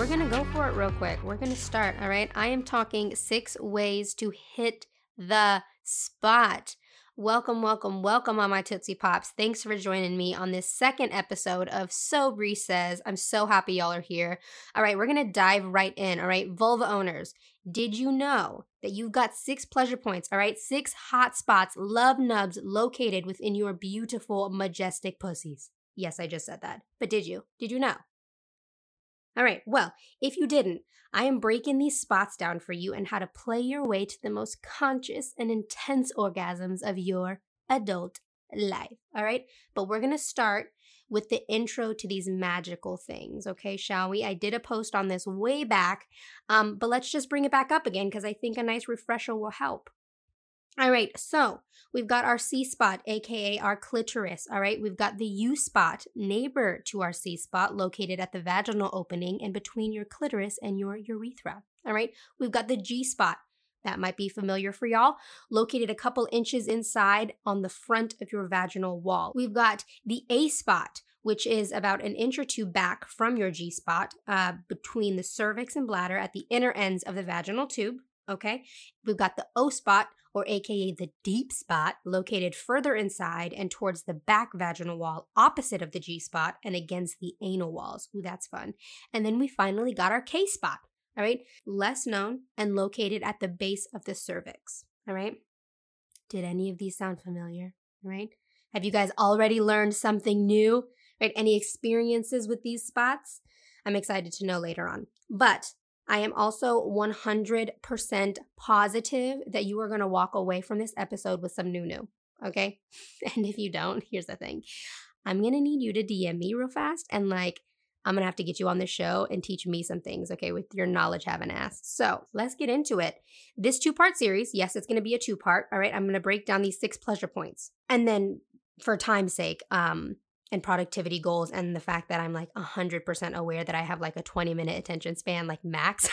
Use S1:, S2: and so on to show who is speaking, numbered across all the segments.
S1: we're gonna go for it real quick. We're gonna start, all right? I am talking six ways to hit the spot. Welcome, welcome, welcome on my Tootsie Pops. Thanks for joining me on this second episode of So Bree Says. I'm so happy y'all are here. All right, we're gonna dive right in. All right, vulva owners, did you know that you've got six pleasure points? All right, six hot spots, love nubs located within your beautiful, majestic pussies. Yes, I just said that. But did you? Did you know? All right, well, if you didn't, I am breaking these spots down for you and how to play your way to the most conscious and intense orgasms of your adult life. All right, but we're gonna start with the intro to these magical things, okay, shall we? I did a post on this way back, um, but let's just bring it back up again because I think a nice refresher will help. All right, so we've got our C spot, aka our clitoris. All right, we've got the U spot, neighbor to our C spot, located at the vaginal opening and between your clitoris and your urethra. All right, we've got the G spot. That might be familiar for y'all, located a couple inches inside on the front of your vaginal wall. We've got the A spot, which is about an inch or two back from your G spot, uh, between the cervix and bladder at the inner ends of the vaginal tube. Okay, we've got the O spot, or aka the deep spot, located further inside and towards the back vaginal wall, opposite of the G spot and against the anal walls. Ooh, that's fun. And then we finally got our K spot, all right, less known and located at the base of the cervix, all right. Did any of these sound familiar? All right. Have you guys already learned something new? Right? Any experiences with these spots? I'm excited to know later on. But I am also 100% positive that you are going to walk away from this episode with some new new. Okay. And if you don't, here's the thing I'm going to need you to DM me real fast and like, I'm to have to get you on the show and teach me some things, okay, with your knowledge having ass. So let's get into it. This two part series, yes, it's to be a two part. All right. I'm to break down these six pleasure points. And then for time's sake, um, and productivity goals and the fact that I'm like 100% aware that I have like a 20 minute attention span, like max.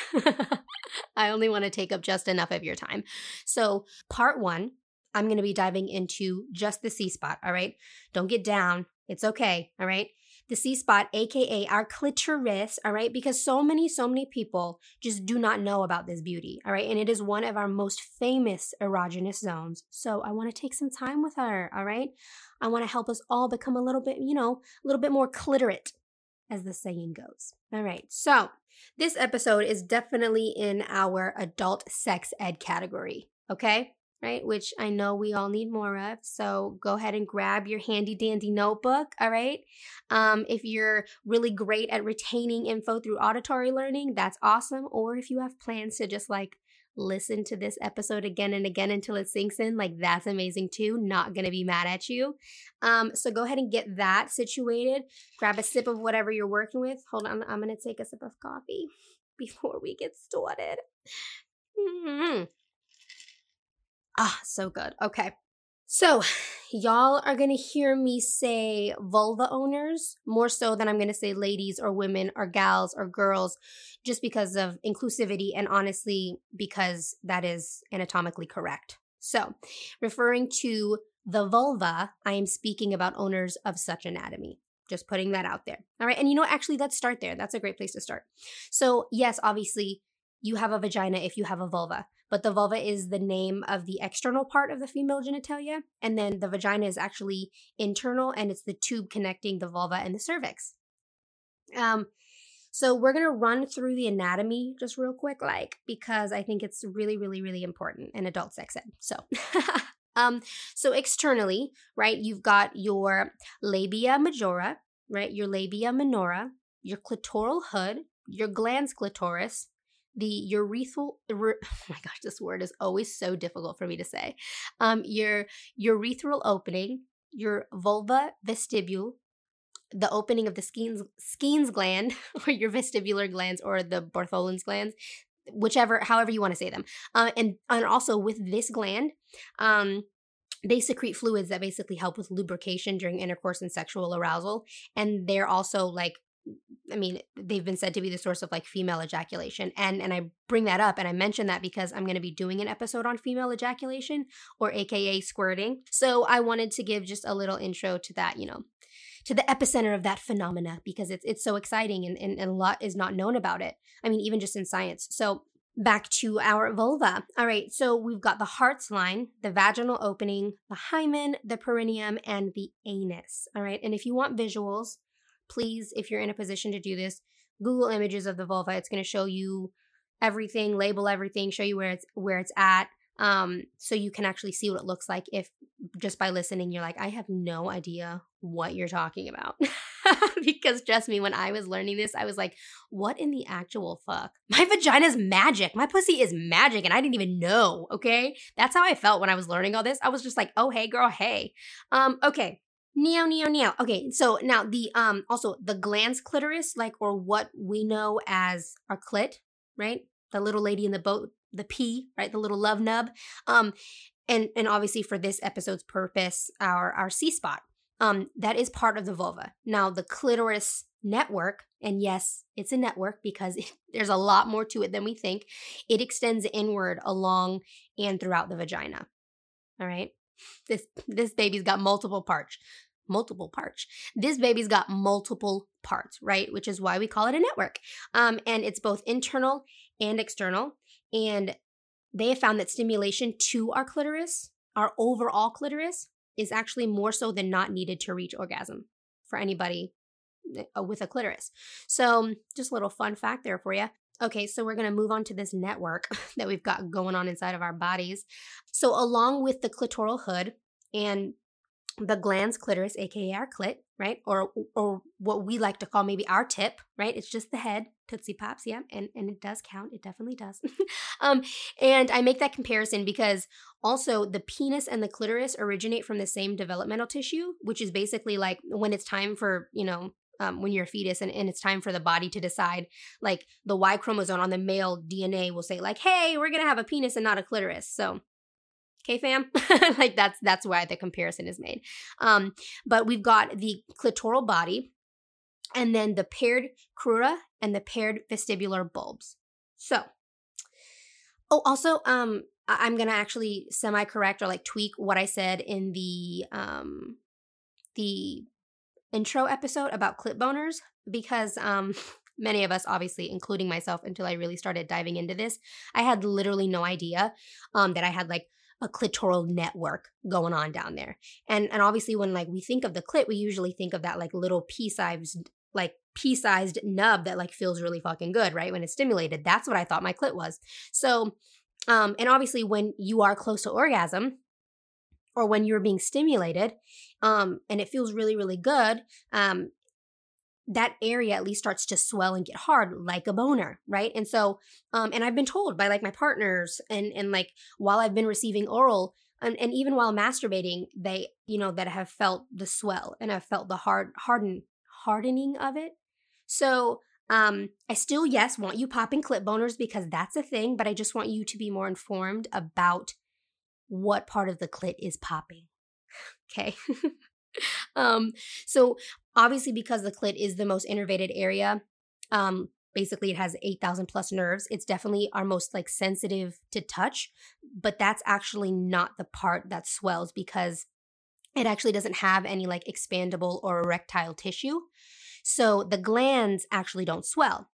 S1: I only want to take up just enough of your time. So, part one, I'm going to be diving into just the C spot. All right. Don't get down. It's okay. All right the C spot, aka our clitoris, all right? Because so many, so many people just do not know about this beauty, all right? And it is one of our most famous erogenous zones. So I want to take some time with her, all right? I want to help us all become a little bit, you know, a little bit more clitorate, as the saying goes. All right, so this episode is definitely in our adult sex ed category, okay? Right? Which I know we all need more of. So go ahead and grab your handy dandy notebook, all right? Um, if you're really great at retaining info through auditory learning, that's awesome. Or if you have plans to just like listen to this episode again and again until it sinks in, like that's amazing too. Not gonna be mad at you. Um, so go ahead and get that situated. Grab a sip of whatever you're working with. Hold on, I'm gonna take a sip of coffee before we get started. Mm-hmm. Ah, so good. Okay. So, y'all are going to hear me say vulva owners more so than I'm going to say ladies or women or gals or girls just because of inclusivity and honestly because that is anatomically correct. So, referring to the vulva, I am speaking about owners of such anatomy. Just putting that out there. All right. And you know, actually, let's start there. That's a great place to start. So, yes, obviously, you have a vagina if you have a vulva but the vulva is the name of the external part of the female genitalia. And then the vagina is actually internal and it's the tube connecting the vulva and the cervix. Um, so we're gonna run through the anatomy just real quick, like, because I think it's really, really, really important in adult sex ed. So um, so externally, right, you've got your labia majora, right, your labia minora, your clitoral hood, your glans clitoris, the urethral oh my gosh this word is always so difficult for me to say. Um your urethral opening your vulva vestibule the opening of the Skene's, Skene's gland or your vestibular glands or the Bartholin's glands whichever however you want to say them. Uh, and and also with this gland um they secrete fluids that basically help with lubrication during intercourse and sexual arousal and they're also like I mean, they've been said to be the source of like female ejaculation. And and I bring that up and I mention that because I'm going to be doing an episode on female ejaculation or aka squirting. So I wanted to give just a little intro to that, you know, to the epicenter of that phenomena because it's it's so exciting and, and, and a lot is not known about it. I mean, even just in science. So back to our vulva. All right, so we've got the Hart's line, the vaginal opening, the hymen, the perineum, and the anus. All right, and if you want visuals, please, if you're in a position to do this, Google images of the vulva. It's going to show you everything, label everything, show you where it's where it's at. Um, so you can actually see what it looks like if just by listening you're like, I have no idea what you're talking about. because trust me, when I was learning this, I was like, what in the actual fuck? My vagina's magic. My pussy is magic, and I didn't even know. Okay. That's how I felt when I was learning all this. I was just like, oh hey girl, hey. Um, okay. Neo, neo, neo. Okay, so now the um also the glans clitoris, like or what we know as our clit, right? The little lady in the boat, the P, right? The little love nub. Um, and and obviously for this episode's purpose, our our C spot. Um, that is part of the vulva. Now the clitoris network, and yes, it's a network because it, there's a lot more to it than we think. It extends inward along and throughout the vagina. All right. This this baby's got multiple parts. Multiple parts. This baby's got multiple parts, right? Which is why we call it a network. Um, and it's both internal and external. And they have found that stimulation to our clitoris, our overall clitoris, is actually more so than not needed to reach orgasm for anybody uh, with a clitoris. So, just a little fun fact there for you. Okay, so we're going to move on to this network that we've got going on inside of our bodies. So, along with the clitoral hood and the glans clitoris, aka our clit, right? Or or what we like to call maybe our tip, right? It's just the head, Tootsie Pops, yeah, and and it does count. It definitely does. um, and I make that comparison because also the penis and the clitoris originate from the same developmental tissue, which is basically like when it's time for you know um, when you're a fetus and, and it's time for the body to decide like the y chromosome on the male dna will say like hey we're gonna have a penis and not a clitoris so Okay, fam? like that's that's why the comparison is made. Um, but we've got the clitoral body and then the paired crura and the paired vestibular bulbs. So, oh, also, um, I- I'm gonna actually semi-correct or like tweak what I said in the um the intro episode about clit boners because um many of us obviously including myself until i really started diving into this i had literally no idea um, that i had like a clitoral network going on down there. And and obviously when like we think of the clit, we usually think of that like little pea-sized like pea-sized nub that like feels really fucking good, right? When it's stimulated. That's what I thought my clit was. So um and obviously when you are close to orgasm, or when you're being stimulated um, and it feels really really good um, that area at least starts to swell and get hard like a boner right? And so um and i've been told by like my partners and and like while i've been receiving oral and, and even while masturbating they you know that have felt the swell and i've felt the hard harden hardening of it. So um i still yes want you popping clit boners because that's a thing but i just want you to be more informed about what part of the clit is popping. Okay um, so obviously because the clit is the most innervated area, um, basically it has 8,000 plus nerves. It's definitely our most like sensitive to touch, but that's actually not the part that swells because it actually doesn't have any like expandable or erectile tissue. So the glans actually don't swell.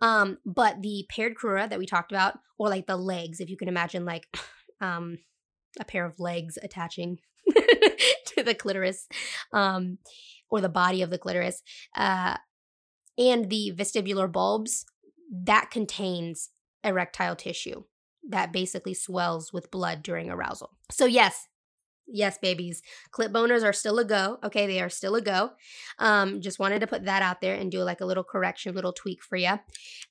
S1: Um, but the paired crura that we talked about, or like the legs, if you can imagine like um a pair of legs attaching the clitoris um, or the body of the clitoris. Uh, and the vestibular bulbs, that contains erectile tissue that basically swells with blood during arousal. So, yes, yes, babies, clit boners are still a go. Okay, they are still a go. Um, just wanted to put that out there and do like a little correction, little tweak for you.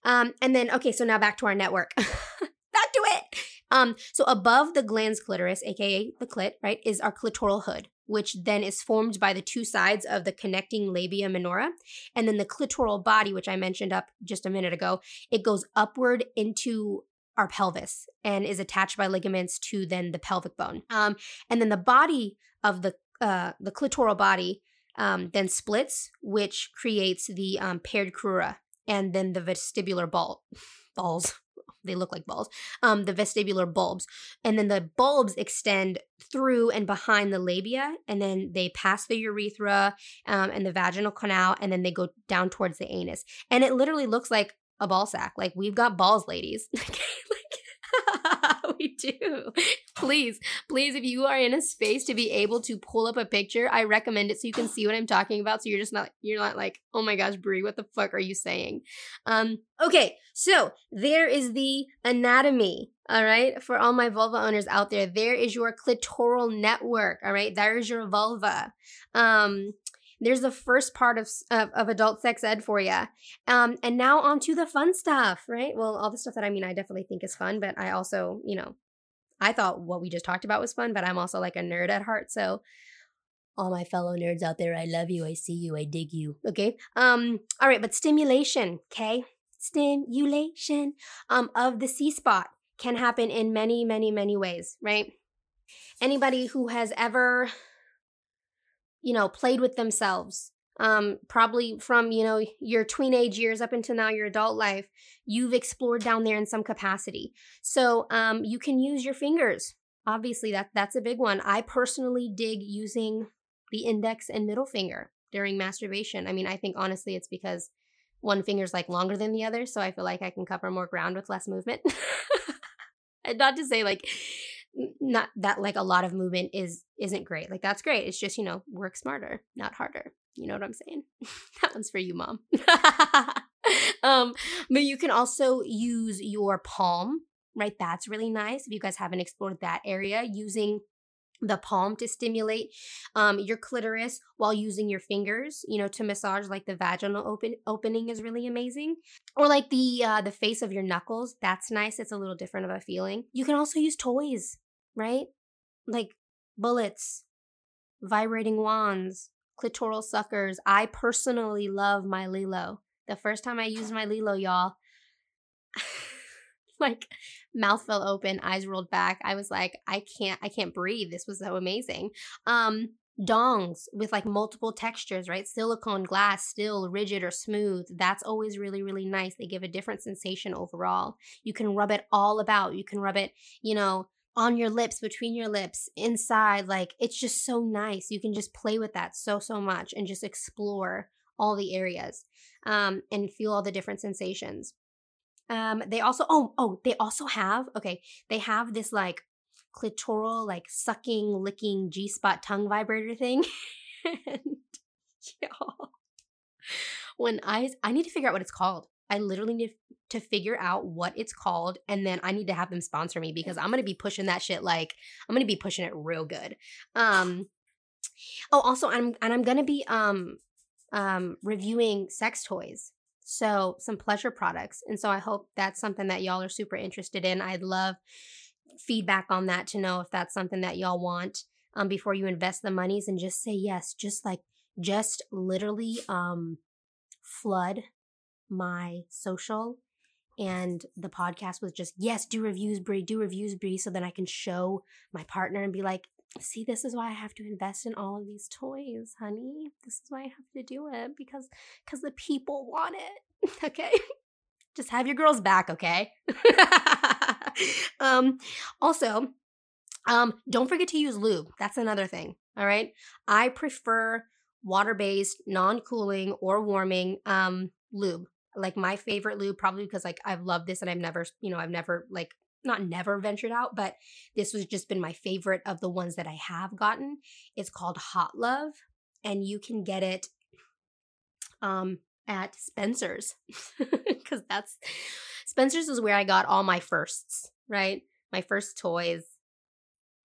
S1: Um, and then, okay, so now back to our network. back to it. Um, so above the glans clitoris, aka the clit, right, is our clitoral hood, which then is formed by the two sides of the connecting labia minora. And then the clitoral body, which I mentioned up just a minute ago, it goes upward into our pelvis and is attached by ligaments to then the pelvic bone. Um, and then the body of the uh, the clitoral body um, then splits, which creates the um, paired crura and then the vestibular ball balls they look like balls, um, the vestibular bulbs. And then the bulbs extend through and behind the labia, and then they pass the urethra um, and the vaginal canal, and then they go down towards the anus. And it literally looks like a ball sack. Like we've got balls, ladies. do. Please, please, if you are in a space to be able to pull up a picture, I recommend it so you can see what I'm talking about. So you're just not, you're not like, oh my gosh, Brie, what the fuck are you saying? Um, okay, so there is the anatomy. All right, for all my vulva owners out there, there is your clitoral network. All right, there is your vulva. Um, there's the first part of, of, of adult sex ed for you. Um, and now on to the fun stuff, right? Well, all the stuff that I mean, I definitely think is fun, but I also, you know, I thought what we just talked about was fun, but I'm also like a nerd at heart. So all my fellow nerds out there, I love you. I see you. I dig you. Okay. Um, all right, but stimulation, okay? Stimulation um of the C spot can happen in many, many, many ways, right? Anybody who has ever you know, played with themselves. Um, probably from, you know, your teenage years up until now your adult life, you've explored down there in some capacity. So um, you can use your fingers. Obviously, that that's a big one. I personally dig using the index and middle finger during masturbation. I mean, I think honestly it's because one finger's like longer than the other, so I feel like I can cover more ground with less movement. not to say like not that like a lot of movement is isn't great. Like that's great. It's just, you know, work smarter, not harder. You know what I'm saying? that one's for you, mom. um, but you can also use your palm, right? That's really nice. If you guys haven't explored that area, using the palm to stimulate um, your clitoris while using your fingers you know to massage like the vaginal open opening is really amazing or like the uh, the face of your knuckles that's nice it's a little different of a feeling you can also use toys right? Like bullets, vibrating wands, clitoral suckers. I personally love my Lelo. The first time I used my Lelo, y'all, like mouth fell open, eyes rolled back. I was like, I can't, I can't breathe. This was so amazing. Um, dongs with like multiple textures, right? Silicone, glass, still, rigid, or smooth. That's always really, really nice. They give a different sensation overall. You can rub it all about. You can rub it, you know, on your lips, between your lips, inside. Like it's just so nice. You can just play with that so, so much and just explore all the areas um, and feel all the different sensations. Um, they also, oh, oh, they also have, okay, they have this like clitoral, like sucking, licking G spot tongue vibrator thing. and y'all, when I, I need to figure out what it's called. I literally need to figure out what it's called and then I need to have them sponsor me because I'm going to be pushing that shit like I'm going to be pushing it real good. Um Oh, also I'm and I'm going to be um um reviewing sex toys. So, some pleasure products. And so I hope that's something that y'all are super interested in. I'd love feedback on that to know if that's something that y'all want um before you invest the monies and just say yes, just like just literally um flood my social and the podcast was just yes do reviews brie do reviews brie so then i can show my partner and be like see this is why i have to invest in all of these toys honey. This is why i have to do it because because the people want it okay? Just have your girls back okay? Um also um don't forget to use lube. That's another thing all right? I prefer water-based non-cooling or warming um lube like my favorite lube probably because like I've loved this and I've never, you know, I've never like not never ventured out, but this was just been my favorite of the ones that I have gotten. It's called Hot Love and you can get it um at Spencer's cuz that's Spencer's is where I got all my firsts, right? My first toys.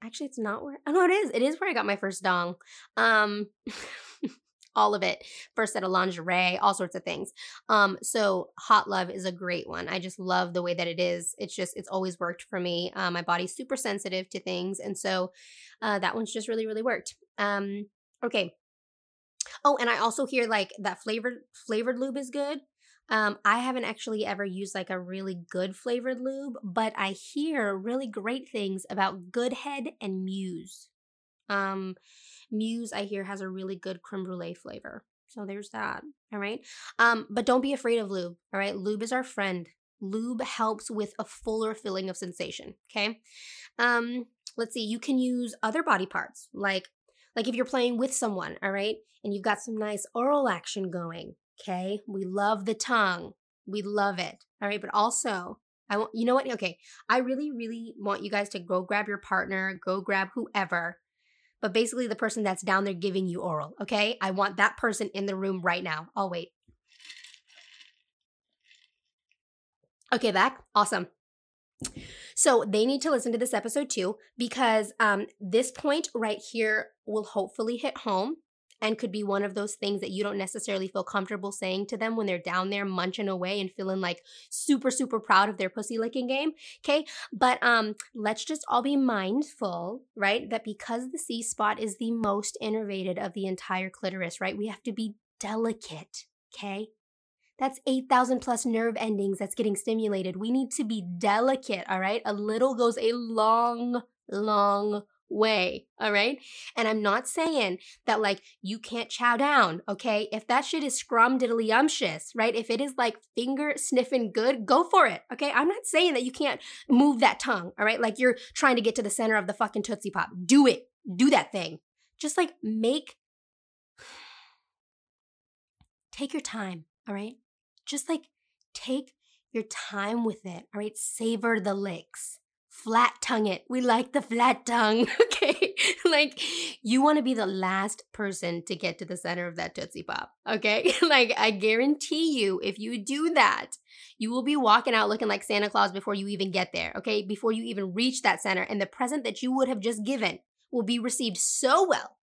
S1: Actually, it's not where. Oh no, it is. It is where I got my first dong. Um all of it. First set of lingerie, all sorts of things. Um, so Hot Love is a great one. I just love the way that it is. It's just it's always worked for me. Uh, my body's super sensitive to things, and so uh, that one's just really really worked. Um, okay. Oh, and I also hear like that flavored flavored lube is good. Um, I haven't actually ever used like a really good flavored lube, but I hear really great things about Good Head and Muse. Um, Muse, I hear, has a really good creme brulee flavor. So there's that. All right. Um, but don't be afraid of lube. All right. Lube is our friend. Lube helps with a fuller feeling of sensation. Okay. Um, let's see, you can use other body parts, like like if you're playing with someone, all right, and you've got some nice oral action going. Okay. We love the tongue. We love it. All right. But also, I want, you know what? Okay. I really, really want you guys to go grab your partner, go grab whoever, but basically the person that's down there giving you oral. Okay. I want that person in the room right now. I'll wait. Okay, back. Awesome. So they need to listen to this episode too, because um, this point right here will hopefully hit home and could be one of those things that you don't necessarily feel comfortable saying to them when they're down there munching away and feeling like super super proud of their pussy licking game okay but um let's just all be mindful right that because the c spot is the most innervated of the entire clitoris right we have to be delicate okay that's 8,000 plus nerve endings that's getting stimulated. We need to be delicate, all right? A little goes a long, long way, all right? And I'm not saying that like you can't chow down, okay? If that shit is scrum diddly umptious, right? If it is like finger sniffing good, go for it, okay? I'm not saying that you can't move that tongue, all right? Like you're trying to get to the center of the fucking Tootsie Pop. Do it. Do that thing. Just like make, take your time, all right? just like take your time with it. All right. Savor the licks. Flat tongue it. We like the flat tongue. Okay. like you want to be the last person to get to the center of that Tootsie Pop. Okay. like I guarantee you, if you do that, you will be walking out looking like Santa Claus before you even get there. Okay. Before you even reach that center. And the present that you would have just given will be received so well.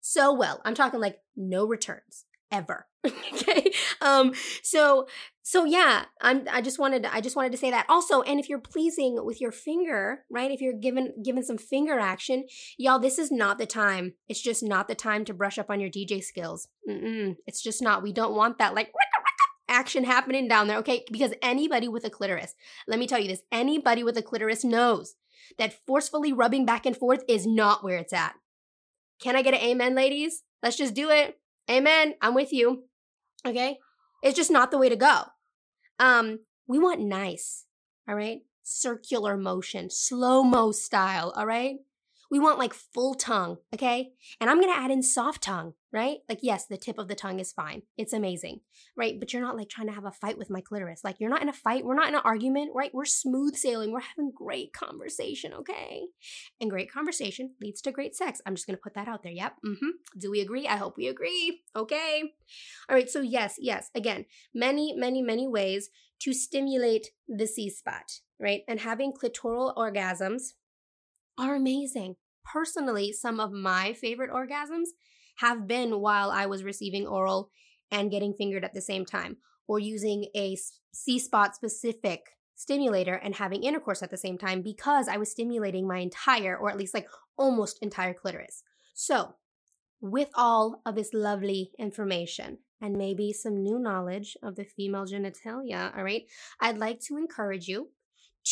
S1: So well. I'm talking like no returns ever. okay. Um, so so yeah, I'm I just wanted I just wanted to say that. Also, and if you're pleasing with your finger, right? If you're given given some finger action, y'all, this is not the time. It's just not the time to brush up on your DJ skills. Mm-mm, it's just not. We don't want that like action happening down there, okay? Because anybody with a clitoris, let me tell you this, anybody with a clitoris knows that forcefully rubbing back and forth is not where it's at. Can I get an amen, ladies? Let's just do it. Amen. I'm with you. Okay? It's just not the way to go. Um, we want nice, all right? Circular motion, slow mo style, all right? We want like full tongue, okay? And I'm gonna add in soft tongue, right? Like, yes, the tip of the tongue is fine. It's amazing, right? But you're not like trying to have a fight with my clitoris. Like, you're not in a fight. We're not in an argument, right? We're smooth sailing. We're having great conversation, okay? And great conversation leads to great sex. I'm just gonna put that out there. Yep. Mm-hmm. Do we agree? I hope we agree. Okay. All right. So, yes, yes. Again, many, many, many ways to stimulate the C spot, right? And having clitoral orgasms are amazing. Personally, some of my favorite orgasms have been while I was receiving oral and getting fingered at the same time, or using a C spot specific stimulator and having intercourse at the same time because I was stimulating my entire, or at least like almost entire clitoris. So, with all of this lovely information and maybe some new knowledge of the female genitalia, all right, I'd like to encourage you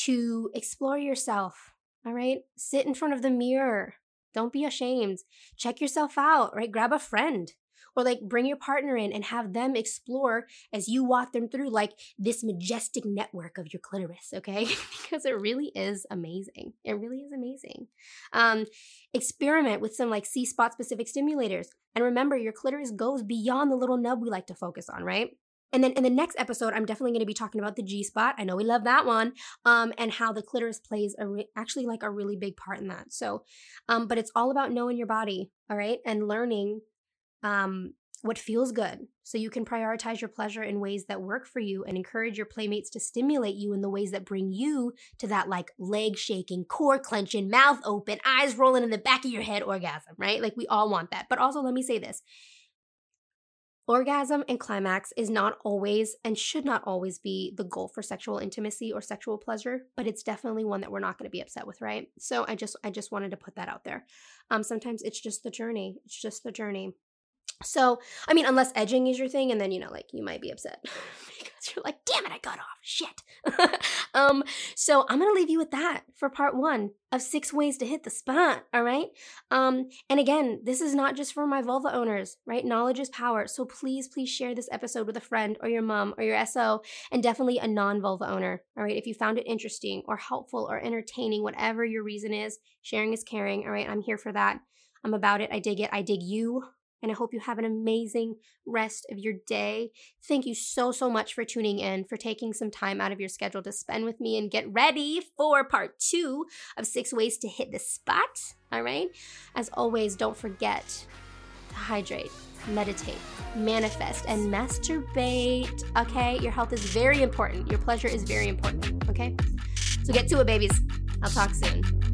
S1: to explore yourself all right. Sit in front of the mirror. Don't be ashamed. Check yourself out, right? Grab a friend or like bring your partner in and have them explore as you walk them through like this majestic network of your clitoris, okay? because it really is amazing. It really is amazing. Um, experiment with some like C spot specific stimulators. And remember, your clitoris goes beyond the little nub we like to focus on, right? And then in the next episode, I'm definitely going to be talking about the G spot. I know we love that one, um, and how the clitoris plays a re- actually like a really big part in that. So, um, but it's all about knowing your body, all right, and learning um, what feels good, so you can prioritize your pleasure in ways that work for you, and encourage your playmates to stimulate you in the ways that bring you to that like leg shaking, core clenching, mouth open, eyes rolling in the back of your head orgasm, right? Like we all want that. But also, let me say this Orgasm and climax is not always and should not always be the goal for sexual intimacy or sexual pleasure, but it's definitely one that we're not going to be upset with, right? So I just I just wanted to put that out there. Um sometimes it's just the journey. It's just the journey. So, I mean, unless edging is your thing and then you know like you might be upset You're like, damn it, I got off. Shit. um, so I'm gonna leave you with that for part one of six ways to hit the spot. All right. Um, and again, this is not just for my vulva owners, right? Knowledge is power. So please, please share this episode with a friend or your mom or your SO, and definitely a non-vulva owner. All right. If you found it interesting or helpful or entertaining, whatever your reason is, sharing is caring. All right. I'm here for that. I'm about it. I dig it. I dig you. And I hope you have an amazing rest of your day. Thank you so, so much for tuning in, for taking some time out of your schedule to spend with me and get ready for part two of six ways to hit the spot. All right. As always, don't forget to hydrate, meditate, manifest, and masturbate. Okay. Your health is very important. Your pleasure is very important. Okay. So get to it, babies. I'll talk soon.